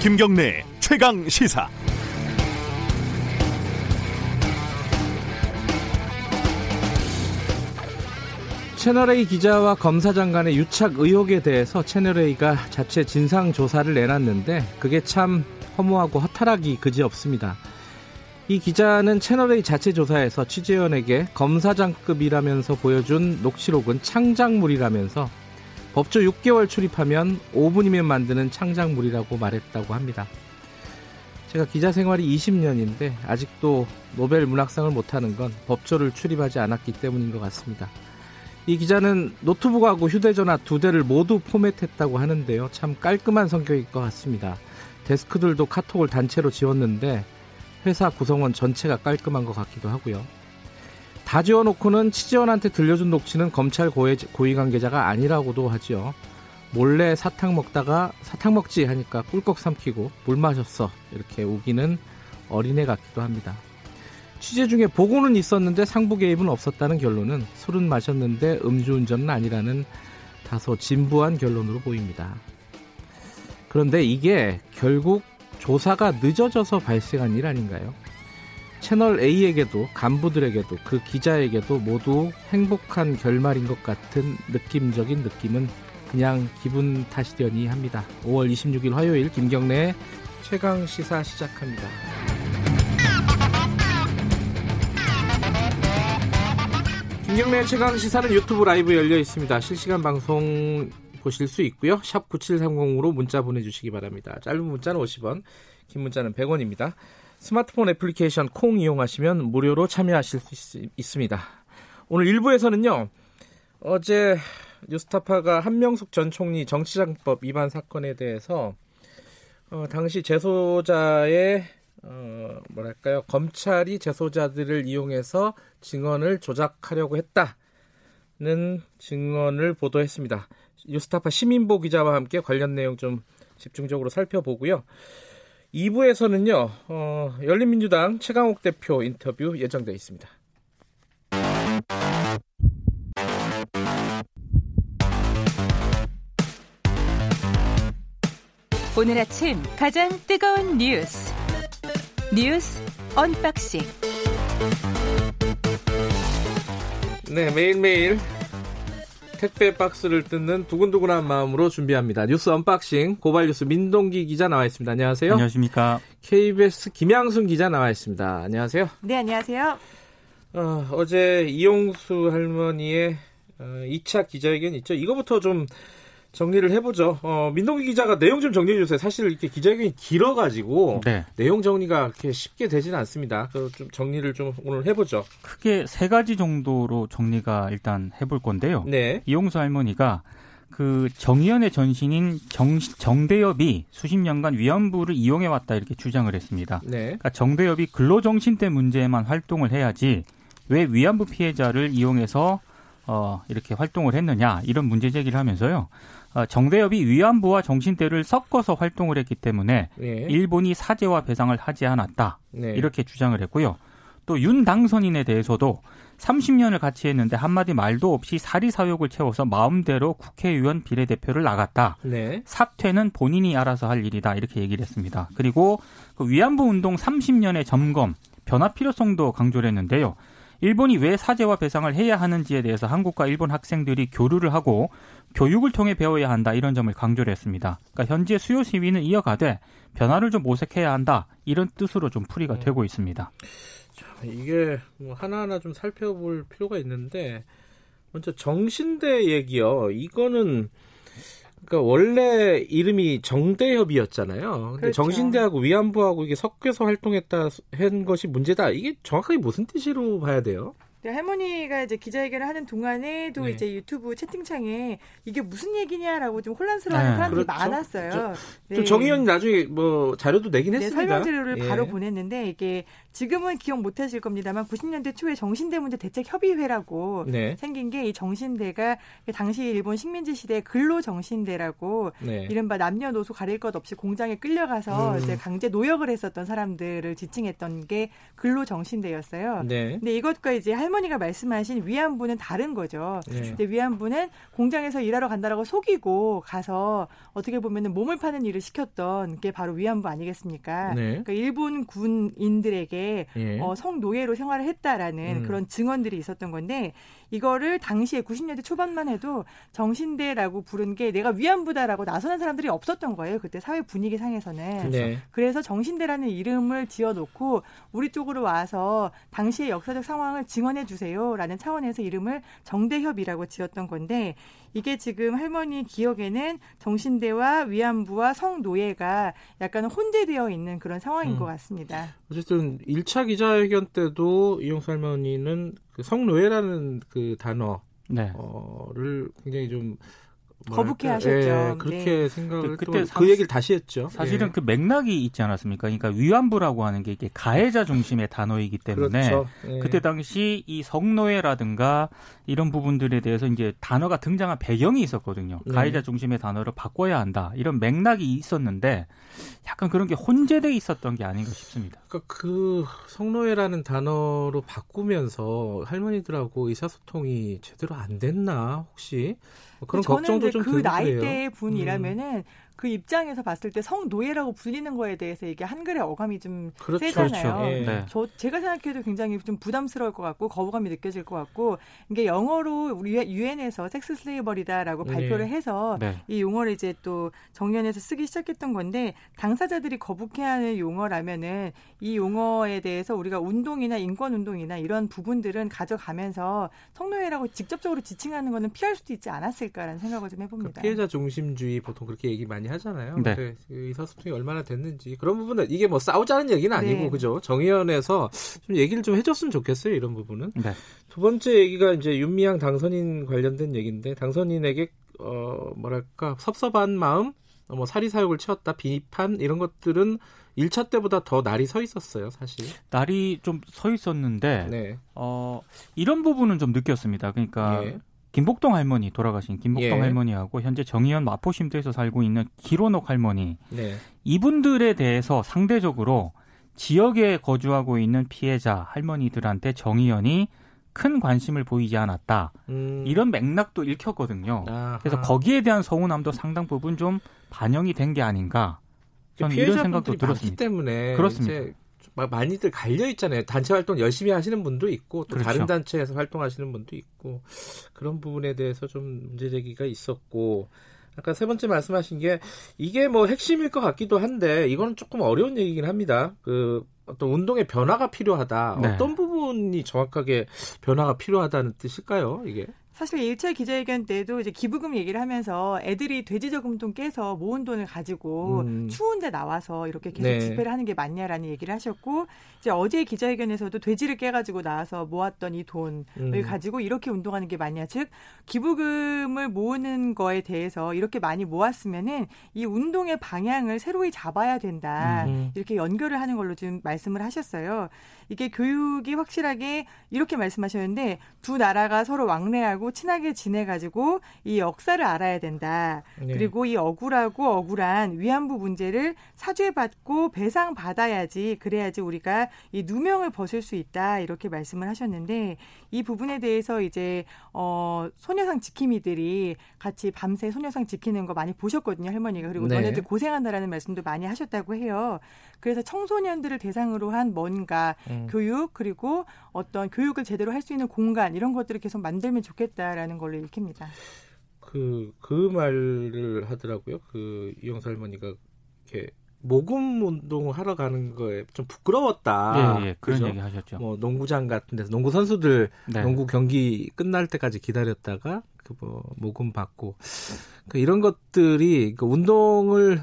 김경래 최강 시사. 채널A 기자와 검사장 간의 유착 의혹에 대해서 채널A가 자체 진상 조사를 내놨는데 그게 참 허무하고 허탈하기 그지없습니다. 이 기자는 채널A 자체 조사에서 취재원에게 검사장급이라면서 보여준 녹취록은 창작물이라면서 법조 6개월 출입하면 5분이면 만드는 창작물이라고 말했다고 합니다. 제가 기자 생활이 20년인데 아직도 노벨 문학상을 못하는 건 법조를 출입하지 않았기 때문인 것 같습니다. 이 기자는 노트북하고 휴대전화 두 대를 모두 포맷했다고 하는데요. 참 깔끔한 성격일 것 같습니다. 데스크들도 카톡을 단체로 지웠는데 회사 구성원 전체가 깔끔한 것 같기도 하고요. 다 지워놓고는 취재원한테 들려준 녹취는 검찰 고위, 고위 관계자가 아니라고도 하지요. 몰래 사탕 먹다가 사탕 먹지 하니까 꿀꺽 삼키고 물 마셨어 이렇게 우기는 어린애 같기도 합니다. 취재 중에 보고는 있었는데 상부 개입은 없었다는 결론은 술은 마셨는데 음주운전은 아니라는 다소 진부한 결론으로 보입니다. 그런데 이게 결국 조사가 늦어져서 발생한 일 아닌가요? 채널 A에게도 간부들에게도 그 기자에게도 모두 행복한 결말인 것 같은 느낌적인 느낌은 그냥 기분 탓이려니 합니다. 5월 26일 화요일 김경래의 최강 시사 시작합니다. 김경래 최강 시사는 유튜브 라이브 열려 있습니다. 실시간 방송 보실 수 있고요. 샵 9730으로 문자 보내주시기 바랍니다. 짧은 문자는 50원, 긴 문자는 100원입니다. 스마트폰 애플리케이션 콩 이용하시면 무료로 참여하실 수 있, 습니다 오늘 1부에서는요. 어제 뉴스타파가 한명숙 전 총리 정치장법 위반 사건에 대해서 어, 당시 재소자의 어, 뭐랄까요 검찰이 재소자들을 이용해서 증언을 조작하려고 했다는 증언을 보도했습니다. 뉴스타파 시민보 기자와 함께 관련 내용 좀 집중적으로 살펴보고요. 2부에서는요, 어, 열린민주당 최강욱 대표 인터뷰 예정되어 있습니다. 오늘 아침 가장 뜨거운 뉴스 뉴스 unboxing 네 매일매일 택배 박스를 뜯는 두근두근한 마음으로 준비합니다. 뉴스 unboxing 고발 뉴스 민동기 기자 나와 있습니다. 안녕하세요. 안녕하십니까. KBS 김양순 기자 나와 있습니다. 안녕하세요. 네, 안녕하세요. 어, 어제 이용수 할머니의 어, 2차 기자회견 있죠. 이거부터 좀 정리를 해보죠. 어, 민동기 기자가 내용 좀 정리해 주세요. 사실 이렇게 기자회견이 길어가지고 네. 내용 정리가 그렇게 쉽게 되지는 않습니다. 좀 정리를 좀 오늘 해보죠. 크게 세 가지 정도로 정리가 일단 해볼 건데요. 네. 이용수 할머니가 그 정의연의 전신인 정, 정대엽이 수십 년간 위안부를 이용해 왔다 이렇게 주장을 했습니다. 네. 그러니까 정대엽이 근로정신대 문제에만 활동을 해야지 왜 위안부 피해자를 이용해서 어, 이렇게 활동을 했느냐 이런 문제 제기를 하면서요. 어, 정대협이 위안부와 정신대를 섞어서 활동을 했기 때문에 네. 일본이 사죄와 배상을 하지 않았다 네. 이렇게 주장을 했고요. 또 윤 당선인에 대해서도 30년을 같이 했는데 한마디 말도 없이 사리 사욕을 채워서 마음대로 국회의원 비례대표를 나갔다. 네. 사퇴는 본인이 알아서 할 일이다 이렇게 얘기를 했습니다. 그리고 그 위안부 운동 30년의 점검 변화 필요성도 강조를 했는데요. 일본이 왜 사죄와 배상을 해야 하는지에 대해서 한국과 일본 학생들이 교류를 하고 교육을 통해 배워야 한다 이런 점을 강조를 했습니다. 그러니까 현재 수요 시위는 이어가되 변화를 좀 모색해야 한다 이런 뜻으로 좀 풀이가 음. 되고 있습니다. 자, 이게 뭐 하나하나 좀 살펴볼 필요가 있는데 먼저 정신대 얘기요. 이거는 그러니까 원래 이름이 정대협이었잖아요. 근데 그렇죠. 정신대하고 위안부하고 이게 섞여서 활동했다 한 것이 문제다. 이게 정확하게 무슨 뜻으로 봐야 돼요? 네, 할머니가 이제 기자회견을 하는 동안에도 네. 이제 유튜브 채팅창에 이게 무슨 얘기냐라고 좀 혼란스러워하는 네. 사람들이 그렇죠? 많았어요. 네. 좀 정의원 나중에 뭐 자료도 내긴 네, 했습니다. 설명 자료를 예. 바로 보냈는데 이게 지금은 기억 못 하실 겁니다만 90년대 초에 정신대 문제 대책 협의회라고 네. 생긴 게 이 정신대가 당시 일본 식민지 시대 근로 정신대라고 네. 이른바 남녀노소 가릴 것 없이 공장에 끌려가서 음. 이제 강제 노역을 했었던 사람들을 지칭했던 게 근로 정신대였어요. 네. 근데 이것과 이제 할머니가 말씀하신 위안부는 다른 거죠. 네. 근데 위안부는 공장에서 일하러 간다라고 속이고 가서 어떻게 보면은 몸을 파는 일을 시켰던 게 바로 위안부 아니겠습니까? 네. 그러니까 일본 군인들에게 예. 어, 성노예로 생활을 했다라는 음. 그런 증언들이 있었던 건데 이거를 당시에 90년대 초반만 해도 정신대라고 부른 게 내가 위안부다라고 나서는 사람들이 없었던 거예요. 그때 사회 분위기 상에서는. 네. 그래서 정신대라는 이름을 지어놓고 우리 쪽으로 와서 당시의 역사적 상황을 증언해 주세요라는 차원에서 이름을 정대협이라고 지었던 건데 이게 지금 할머니 기억에는 정신대와 위안부와 성노예가 약간 혼재되어 있는 그런 상황인 음. 것 같습니다. 어쨌든 1차 기자회견 때도 이용수 할머니는 그 성노예라는 그 단어를 네. 굉장히 좀 거북해 하셨죠. 예, 그렇게 네. 생각을 그, 그때 그 얘기를 다시 했죠. 사실은 예. 그 맥락이 있지 않았습니까? 그러니까 위안부라고 하는 게 이게 가해자 중심의 단어이기 때문에 그렇죠. 예. 그때 당시 이 성노예라든가 이런 부분들에 대해서 이제 단어가 등장한 배경이 있었거든요. 네. 가해자 중심의 단어를 바꿔야 한다. 이런 맥락이 있었는데 약간 그런 게 혼재돼 있었던 게 아닌가 싶습니다. 그러니까 그 성노예라는 단어로 바꾸면서 할머니들하고 의사소통이 제대로 안 됐나 혹시 뭐 그런 걱정도 좀그 나이대 분이라면은 음. 그 입장에서 봤을 때 성노예라고 불리는 거에 대해서 이게 한글의 어감이 좀 그렇죠. 세잖아요. 그렇죠. 예. 네. 저 제가 생각해도 굉장히 좀 부담스러울 것 같고 거부감이 느껴질 것 같고 이게 영어로 우리 유엔에서 섹스 슬레이버리다라고 네. 발표를 해서 네. 이 용어를 이제 또 정년에서 쓰기 시작했던 건데 당사자들이 거북해하는 용어라면은 이 용어에 대해서 우리가 운동이나 인권 운동이나 이런 부분들은 가져가면서 성노예라고 직접적으로 지칭하는 거는 피할 수도 있지 않았을까라는 생각을 좀 해봅니다. 그 피해자 중심주의 보통 그렇게 얘기 많이 하잖아요. 네. 그 의사소통이 얼마나 됐는지 그런 부분은 이게 뭐 싸우자는 얘기는 아니고 네. 그죠? 정의원에서 좀 얘기를 좀 해줬으면 좋겠어요. 이런 부분은. 네. 두 번째 얘기가 이제 윤미향 당선인 관련된 얘기인데 당선인에게 어 뭐랄까 섭섭한 마음, 뭐 사리 사욕을 채웠다 비판 이런 것들은 1차 때보다 더 날이 서 있었어요, 사실. 날이 좀 서 있었는데, 네. 어, 이런 부분은 좀 느꼈습니다. 그러니까, 예. 김복동 할머니 돌아가신 김복동 예. 할머니하고 현재 정의연 마포쉼터에서 살고 있는 기로녹 할머니 네. 이분들에 대해서 상대적으로 지역에 거주하고 있는 피해자 할머니들한테 정의연이 큰 관심을 보이지 않았다. 음. 이런 맥락도 읽혔거든요. 아하. 그래서 거기에 대한 서운함도 상당 부분 좀 반영이 된 게 아닌가. 저는 이런 생각도 들었습니다. 때문에 그렇습니다. 많이들 갈려 있잖아요. 단체 활동 열심히 하시는 분도 있고 또 그렇죠. 다른 단체에서 활동하시는 분도 있고 그런 부분에 대해서 좀 문제 제기가 있었고 아까 세 번째 말씀하신 게 이게 뭐 핵심일 것 같기도 한데 이거는 조금 어려운 얘기긴 합니다. 그 어떤 운동의 변화가 필요하다. 네. 어떤 부분이 정확하게 변화가 필요하다는 뜻일까요? 이게? 사실 1차 기자회견 때도 이제 기부금 얘기를 하면서 애들이 돼지 저금통 깨서 모은 돈을 가지고 음. 추운데 나와서 이렇게 계속 네. 집회를 하는 게 맞냐라는 얘기를 하셨고 이제 어제 기자회견에서도 돼지를 깨가지고 나와서 모았던 이 돈을 음. 가지고 이렇게 운동하는 게 맞냐 즉 기부금을 모으는 거에 대해서 이렇게 많이 모았으면은 이 운동의 방향을 새로이 잡아야 된다 음. 이렇게 연결을 하는 걸로 좀 말씀을 하셨어요. 이게 교육이 확실하게 이렇게 말씀하셨는데 두 나라가 서로 왕래하고 친하게 지내가지고 이 역사를 알아야 된다. 네. 그리고 이 억울하고 억울한 위안부 문제를 사죄받고 배상 받아야지 그래야지 우리가 이 누명을 벗을 수 있다 이렇게 말씀을 하셨는데 이 부분에 대해서 이제 어 소녀상 지킴이들이 같이 밤새 소녀상 지키는 거 많이 보셨거든요 할머니가 그리고 네. 너네들 고생한다라는 말씀도 많이 하셨다고 해요. 그래서 청소년들을 대상으로 한 뭔가 음. 교육 그리고 어떤 교육을 제대로 할 수 있는 공간 이런 것들을 계속 만들면 좋겠다 라는 걸로 읽힙니다. 그, 그 말을 하더라고요. 그 이용사 할머니가 이렇게 모금 운동을 하러 가는 거에 좀 부끄러웠다. 예, 예 그런 그죠? 얘기 하셨죠. 뭐 농구장 같은 데서 농구 선수들 네. 농구 경기 끝날 때까지 기다렸다가 그뭐 모금 받고 그 이런 것들이 그 운동을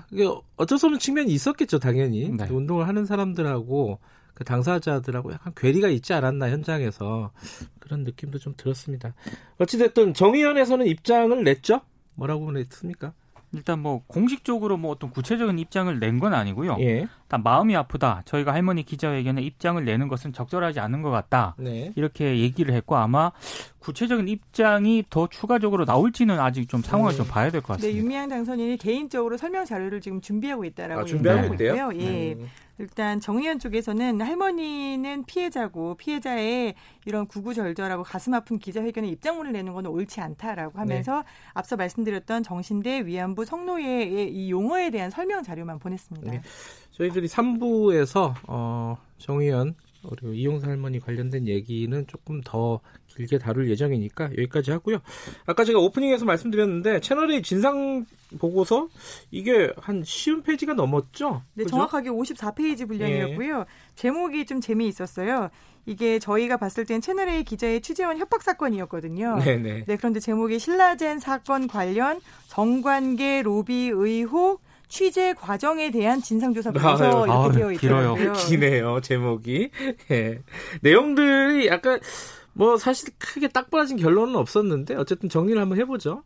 어쩔 수 없는 측면이 있었겠죠, 당연히. 네. 운동을 하는 사람들하고 그 당사자들하고 약간 괴리가 있지 않았나 현장에서 그런 느낌도 좀 들었습니다. 어찌됐든 정의연에서는 입장을 냈죠? 뭐라고 냈습니까? 일단 뭐 공식적으로 뭐 어떤 구체적인 입장을 낸 건 아니고요. 예. 일단 마음이 아프다. 저희가 할머니 기자회견에 입장을 내는 것은 적절하지 않은 것 같다. 네. 이렇게 얘기를 했고 아마 구체적인 입장이 더 추가적으로 나올지는 아직 좀 상황을 네. 좀 봐야 될 것 같습니다. 네, 윤미향 당선인이 개인적으로 설명 자료를 지금 준비하고 있다라고 아, 준비하고 있대요. 예. 음. 일단 정의연 쪽에서는 할머니는 피해자고 피해자의 이런 구구절절하고 가슴 아픈 기자회견에 입장문을 내는 건 옳지 않다라고 하면서 네. 앞서 말씀드렸던 정신대 위안부 성노예의 이 용어에 대한 설명 자료만 보냈습니다. 네. 저희들이 3부에서 어, 정의연 그리고 이용사 할머니 관련된 얘기는 조금 더 길게 다룰 예정이니까 여기까지 하고요. 아까 제가 오프닝에서 말씀드렸는데 채널의 진상 보고서 이게 한 쉬운 페이지가 넘었죠? 네, 그죠? 정확하게 54페이지 분량이었고요. 네. 제목이 좀 재미있었어요. 이게 저희가 봤을 땐 채널A 기자의 취재원 협박 사건이었거든요. 네네. 네. 네, 그런데 제목이 신라젠 사건 관련 정관계 로비 의혹 취재 과정에 대한 진상조사 보고서 이렇게 아, 되어 있더라고요. 기네요, 제목이. 예. 내용들이 약간 뭐 사실 크게 딱 빠진 결론은 없었는데 어쨌든 정리를 한번 해보죠.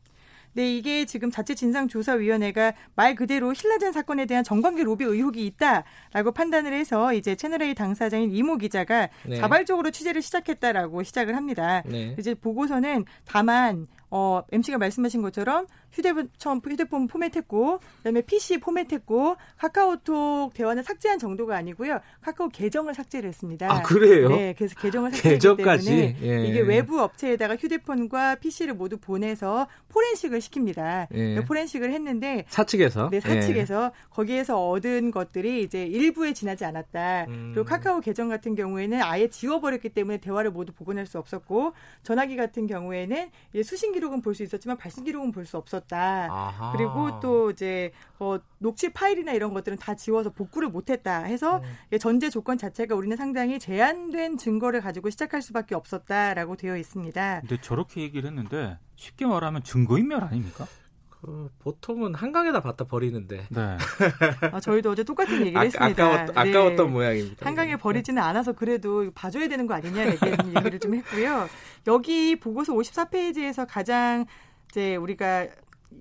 네, 이게 지금 자체 진상조사위원회가 말 그대로 신라젠 사건에 대한 정관계 로비 의혹이 있다라고 판단을 해서 이제 채널A 당사자인 이모 기자가 네. 자발적으로 취재를 시작했다라고 시작을 합니다. 네. 이제 보고서는 다만 어, MC가 말씀하신 것처럼 휴대폰, 처음 휴대폰 포맷했고, 그 다음에 PC 포맷했고, 카카오톡 대화는 삭제한 정도가 아니고요. 카카오 계정을 삭제를 했습니다. 아, 그래요? 네, 그래서 계정을 삭제했기 때문에 예. 이게 외부 업체에다가 휴대폰과 PC를 모두 보내서 포렌식을 시킵니다. 예. 그러니까 포렌식을 했는데 사측에서 네, 사측에서 예. 거기에서 얻은 것들이 이제 일부에 지나지 않았다. 음. 그리고 카카오 계정 같은 경우에는 아예 지워버렸기 때문에 대화를 모두 복원할 수 없었고, 전화기 같은 경우에는 수신기 기록은 볼 수 있었지만 발신 기록은 볼 수 없었다. 아하. 그리고 또 이제 어, 녹취 파일이나 이런 것들은 다 지워서 복구를 못했다 해서 음. 전제 조건 자체가 우리는 상당히 제한된 증거를 가지고 시작할 수밖에 없었다라고 되어 있습니다. 근데 저렇게 얘기를 했는데 쉽게 말하면 증거인멸 아닙니까? 그 보통은 한강에다 갖다 버리는데. 네. 아, 저희도 어제 똑같은 얘기를 아, 했습니다. 아까웠, 네. 아까웠던 모양입니다. 한강에 버리지는 않아서 그래도 봐줘야 되는 거 아니냐 얘기를 좀 했고요. 여기 보고서 54페이지에서 가장 이제 우리가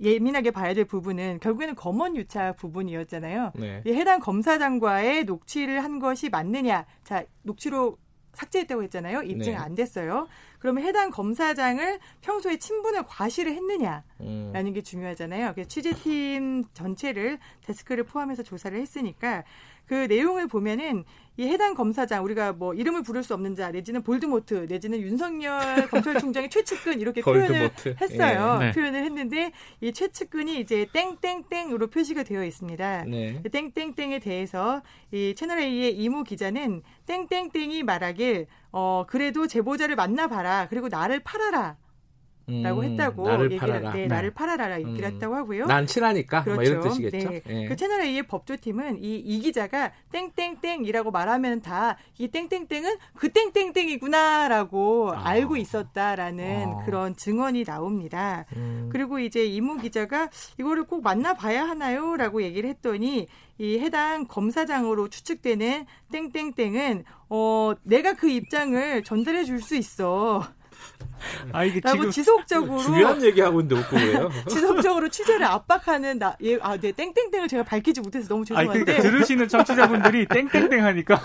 예민하게 봐야 될 부분은 결국에는 검언 유착 부분이었잖아요. 네. 해당 검사장과의 녹취를 한 것이 맞느냐. 자, 녹취로 삭제했다고 했잖아요. 입증이 네. 안 됐어요. 그러면 해당 검사장을 평소에 친분을 과시를 했느냐라는 음. 게 중요하잖아요. 그래서 취재팀 전체를 데스크를 포함해서 조사를 했으니까 그 내용을 보면은 이 해당 검사장 우리가 뭐 이름을 부를 수 없는 자 내지는 볼드모트 내지는 윤석열 검찰총장의 최측근 이렇게 표현을 했어요. 예. 네. 표현을 했는데 이 최측근이 이제 땡땡땡으로 표시가 되어 있습니다. 네. 땡땡땡에 대해서 이 채널 A의 이모 기자는 땡땡땡이 말하길 어 그래도 제보자를 만나봐라 그리고 나를 팔아라. 라고 음, 했다고 나를 얘기를 팔아라. 네, 네. 나를 팔아라 얘기를 음, 했다고 하고요. 난 친하니까 그렇죠. 뭐 이런 그렇죠. 뜻이겠죠. 네. 네. 그 채널 A의 법조팀은 이, 이 기자가 땡땡땡이라고 말하면 다 이 땡땡땡은 그 땡땡땡이구나라고 아. 알고 있었다라는 아. 그런 증언이 나옵니다. 음. 그리고 이제 이모 기자가 이거를 꼭 만나봐야 하나요?라고 얘기를 했더니 이 해당 검사장으로 추측되는 땡땡땡은 어 내가 그 입장을 전달해 줄 수 있어. 아 이게 지금 지속적으로 중요한 얘기하고 있는데 웃고 그래요. 지속적으로 취재를 압박하는 나, 예, 아, 네, 땡땡땡을 제가 밝히지 못해서 너무 죄송한데. 아니, 그러니까 들으시는 청취자분들이 땡땡땡 하니까.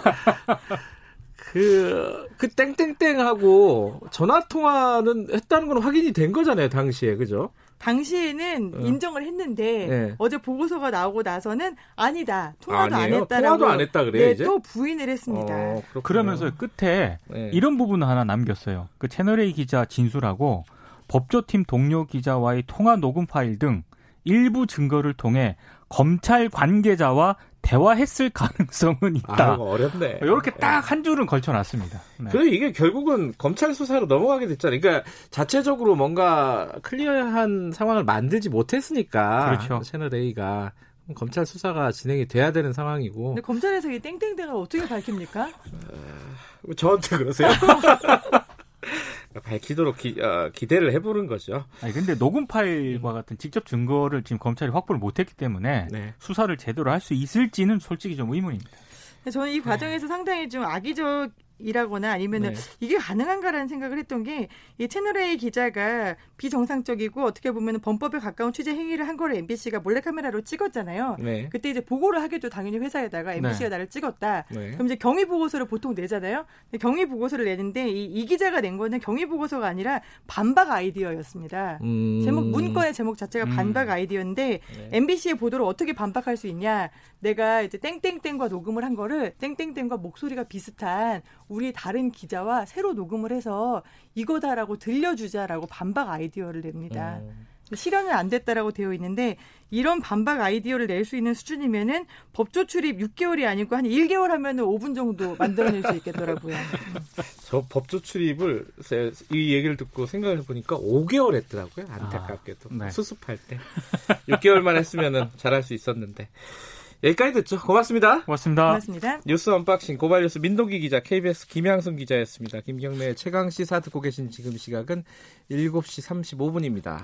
그, 그 땡땡땡하고 전화 통화는 했다는 건 확인이 된 거잖아요, 당시에. 그죠? 당시에는 어. 인정을 했는데 네. 어제 보고서가 나오고 나서는 아니다 통화도 아니에요? 안 했다라고 통화도 안 했다 그래요 네, 이제 또 부인을 했습니다. 어, 그러면서 끝에 네. 이런 부분을 하나 남겼어요. 그 채널 A 기자 진술하고 법조팀 동료 기자와의 통화 녹음 파일 등 일부 증거를 통해 검찰 관계자와 대화했을 가능성은 있다. 아, 어렵네. 이렇게 딱 한 줄은 걸쳐놨습니다. 네. 그래 이게 결국은 검찰 수사로 넘어가게 됐잖아요. 그러니까 자체적으로 뭔가 클리어한 상황을 만들지 못했으니까 그렇죠. 채널 A가 검찰 수사가 진행이 돼야 되는 상황이고. 근데 검찰에서 이 땡땡땡을 어떻게 밝힙니까? 어, 저한테 그러세요? 밝히도록 기, 어, 기대를 해보는 거죠. 아니 근데 녹음 파일과 같은 직접 증거를 지금 검찰이 확보를 못했기 때문에 네. 수사를 제대로 할 수 있을지는 솔직히 좀 의문입니다. 저는 이 과정에서 네. 상당히 좀 악의적 이라거나 아니면은 네. 이게 가능한가라는 생각을 했던 게 이 채널 A 기자가 비정상적이고 어떻게 보면 범법에 가까운 취재 행위를 한 거를 MBC가 몰래카메라로 찍었잖아요. 네. 그때 이제 보고를 하겠죠. 당연히 회사에다가 MBC가 네. 나를 찍었다. 네. 그럼 이제 경위 보고서를 보통 내잖아요. 경위 보고서를 내는데 이, 이 기자가 낸 거는 경위 보고서가 아니라 반박 아이디어였습니다. 음. 제목 문건의 제목 자체가 음. 반박 아이디어인데 네. MBC의 보도를 어떻게 반박할 수 있냐? 내가 이제 땡땡땡과 녹음을 한 거를 땡땡땡과 목소리가 비슷한 우리 다른 기자와 새로 녹음을 해서 이거다라고 들려주자라고 반박 아이디어를 냅니다. 음. 실현은 안 됐다라고 되어 있는데 이런 반박 아이디어를 낼 수 있는 수준이면은 법조 출입 6개월이 아니고 한 1개월 하면은 5분 정도 만들어낼 수 있겠더라고요. 저 법조 출입을 이 얘기를 듣고 생각을 해보니까 5개월 했더라고요. 안타깝게도 아, 네. 수습할 때 6개월만 했으면은 잘할 수 있었는데. 여기까지 듣죠. 고맙습니다. 고맙습니다. 고맙습니다. 뉴스 unboxing 고발뉴스 민동기 기자, KBS 김양순 기자였습니다. 김경래 최강 시사 듣고 계신 지금 시각은 7시 35분입니다.